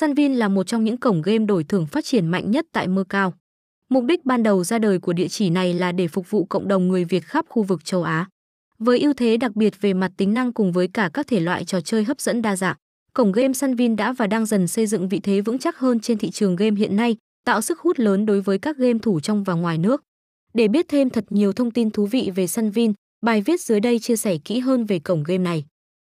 Sunvin là một trong những cổng game đổi thưởng phát triển mạnh nhất tại Macau. Mục đích ban đầu ra đời của địa chỉ này là để phục vụ cộng đồng người Việt khắp khu vực châu Á. Với ưu thế đặc biệt về mặt tính năng cùng với cả các thể loại trò chơi hấp dẫn đa dạng, cổng game Sunvin đã và đang dần xây dựng vị thế vững chắc hơn trên thị trường game hiện nay, tạo sức hút lớn đối với các game thủ trong và ngoài nước. Để biết thêm thật nhiều thông tin thú vị về Sunvin, bài viết dưới đây chia sẻ kỹ hơn về cổng game này.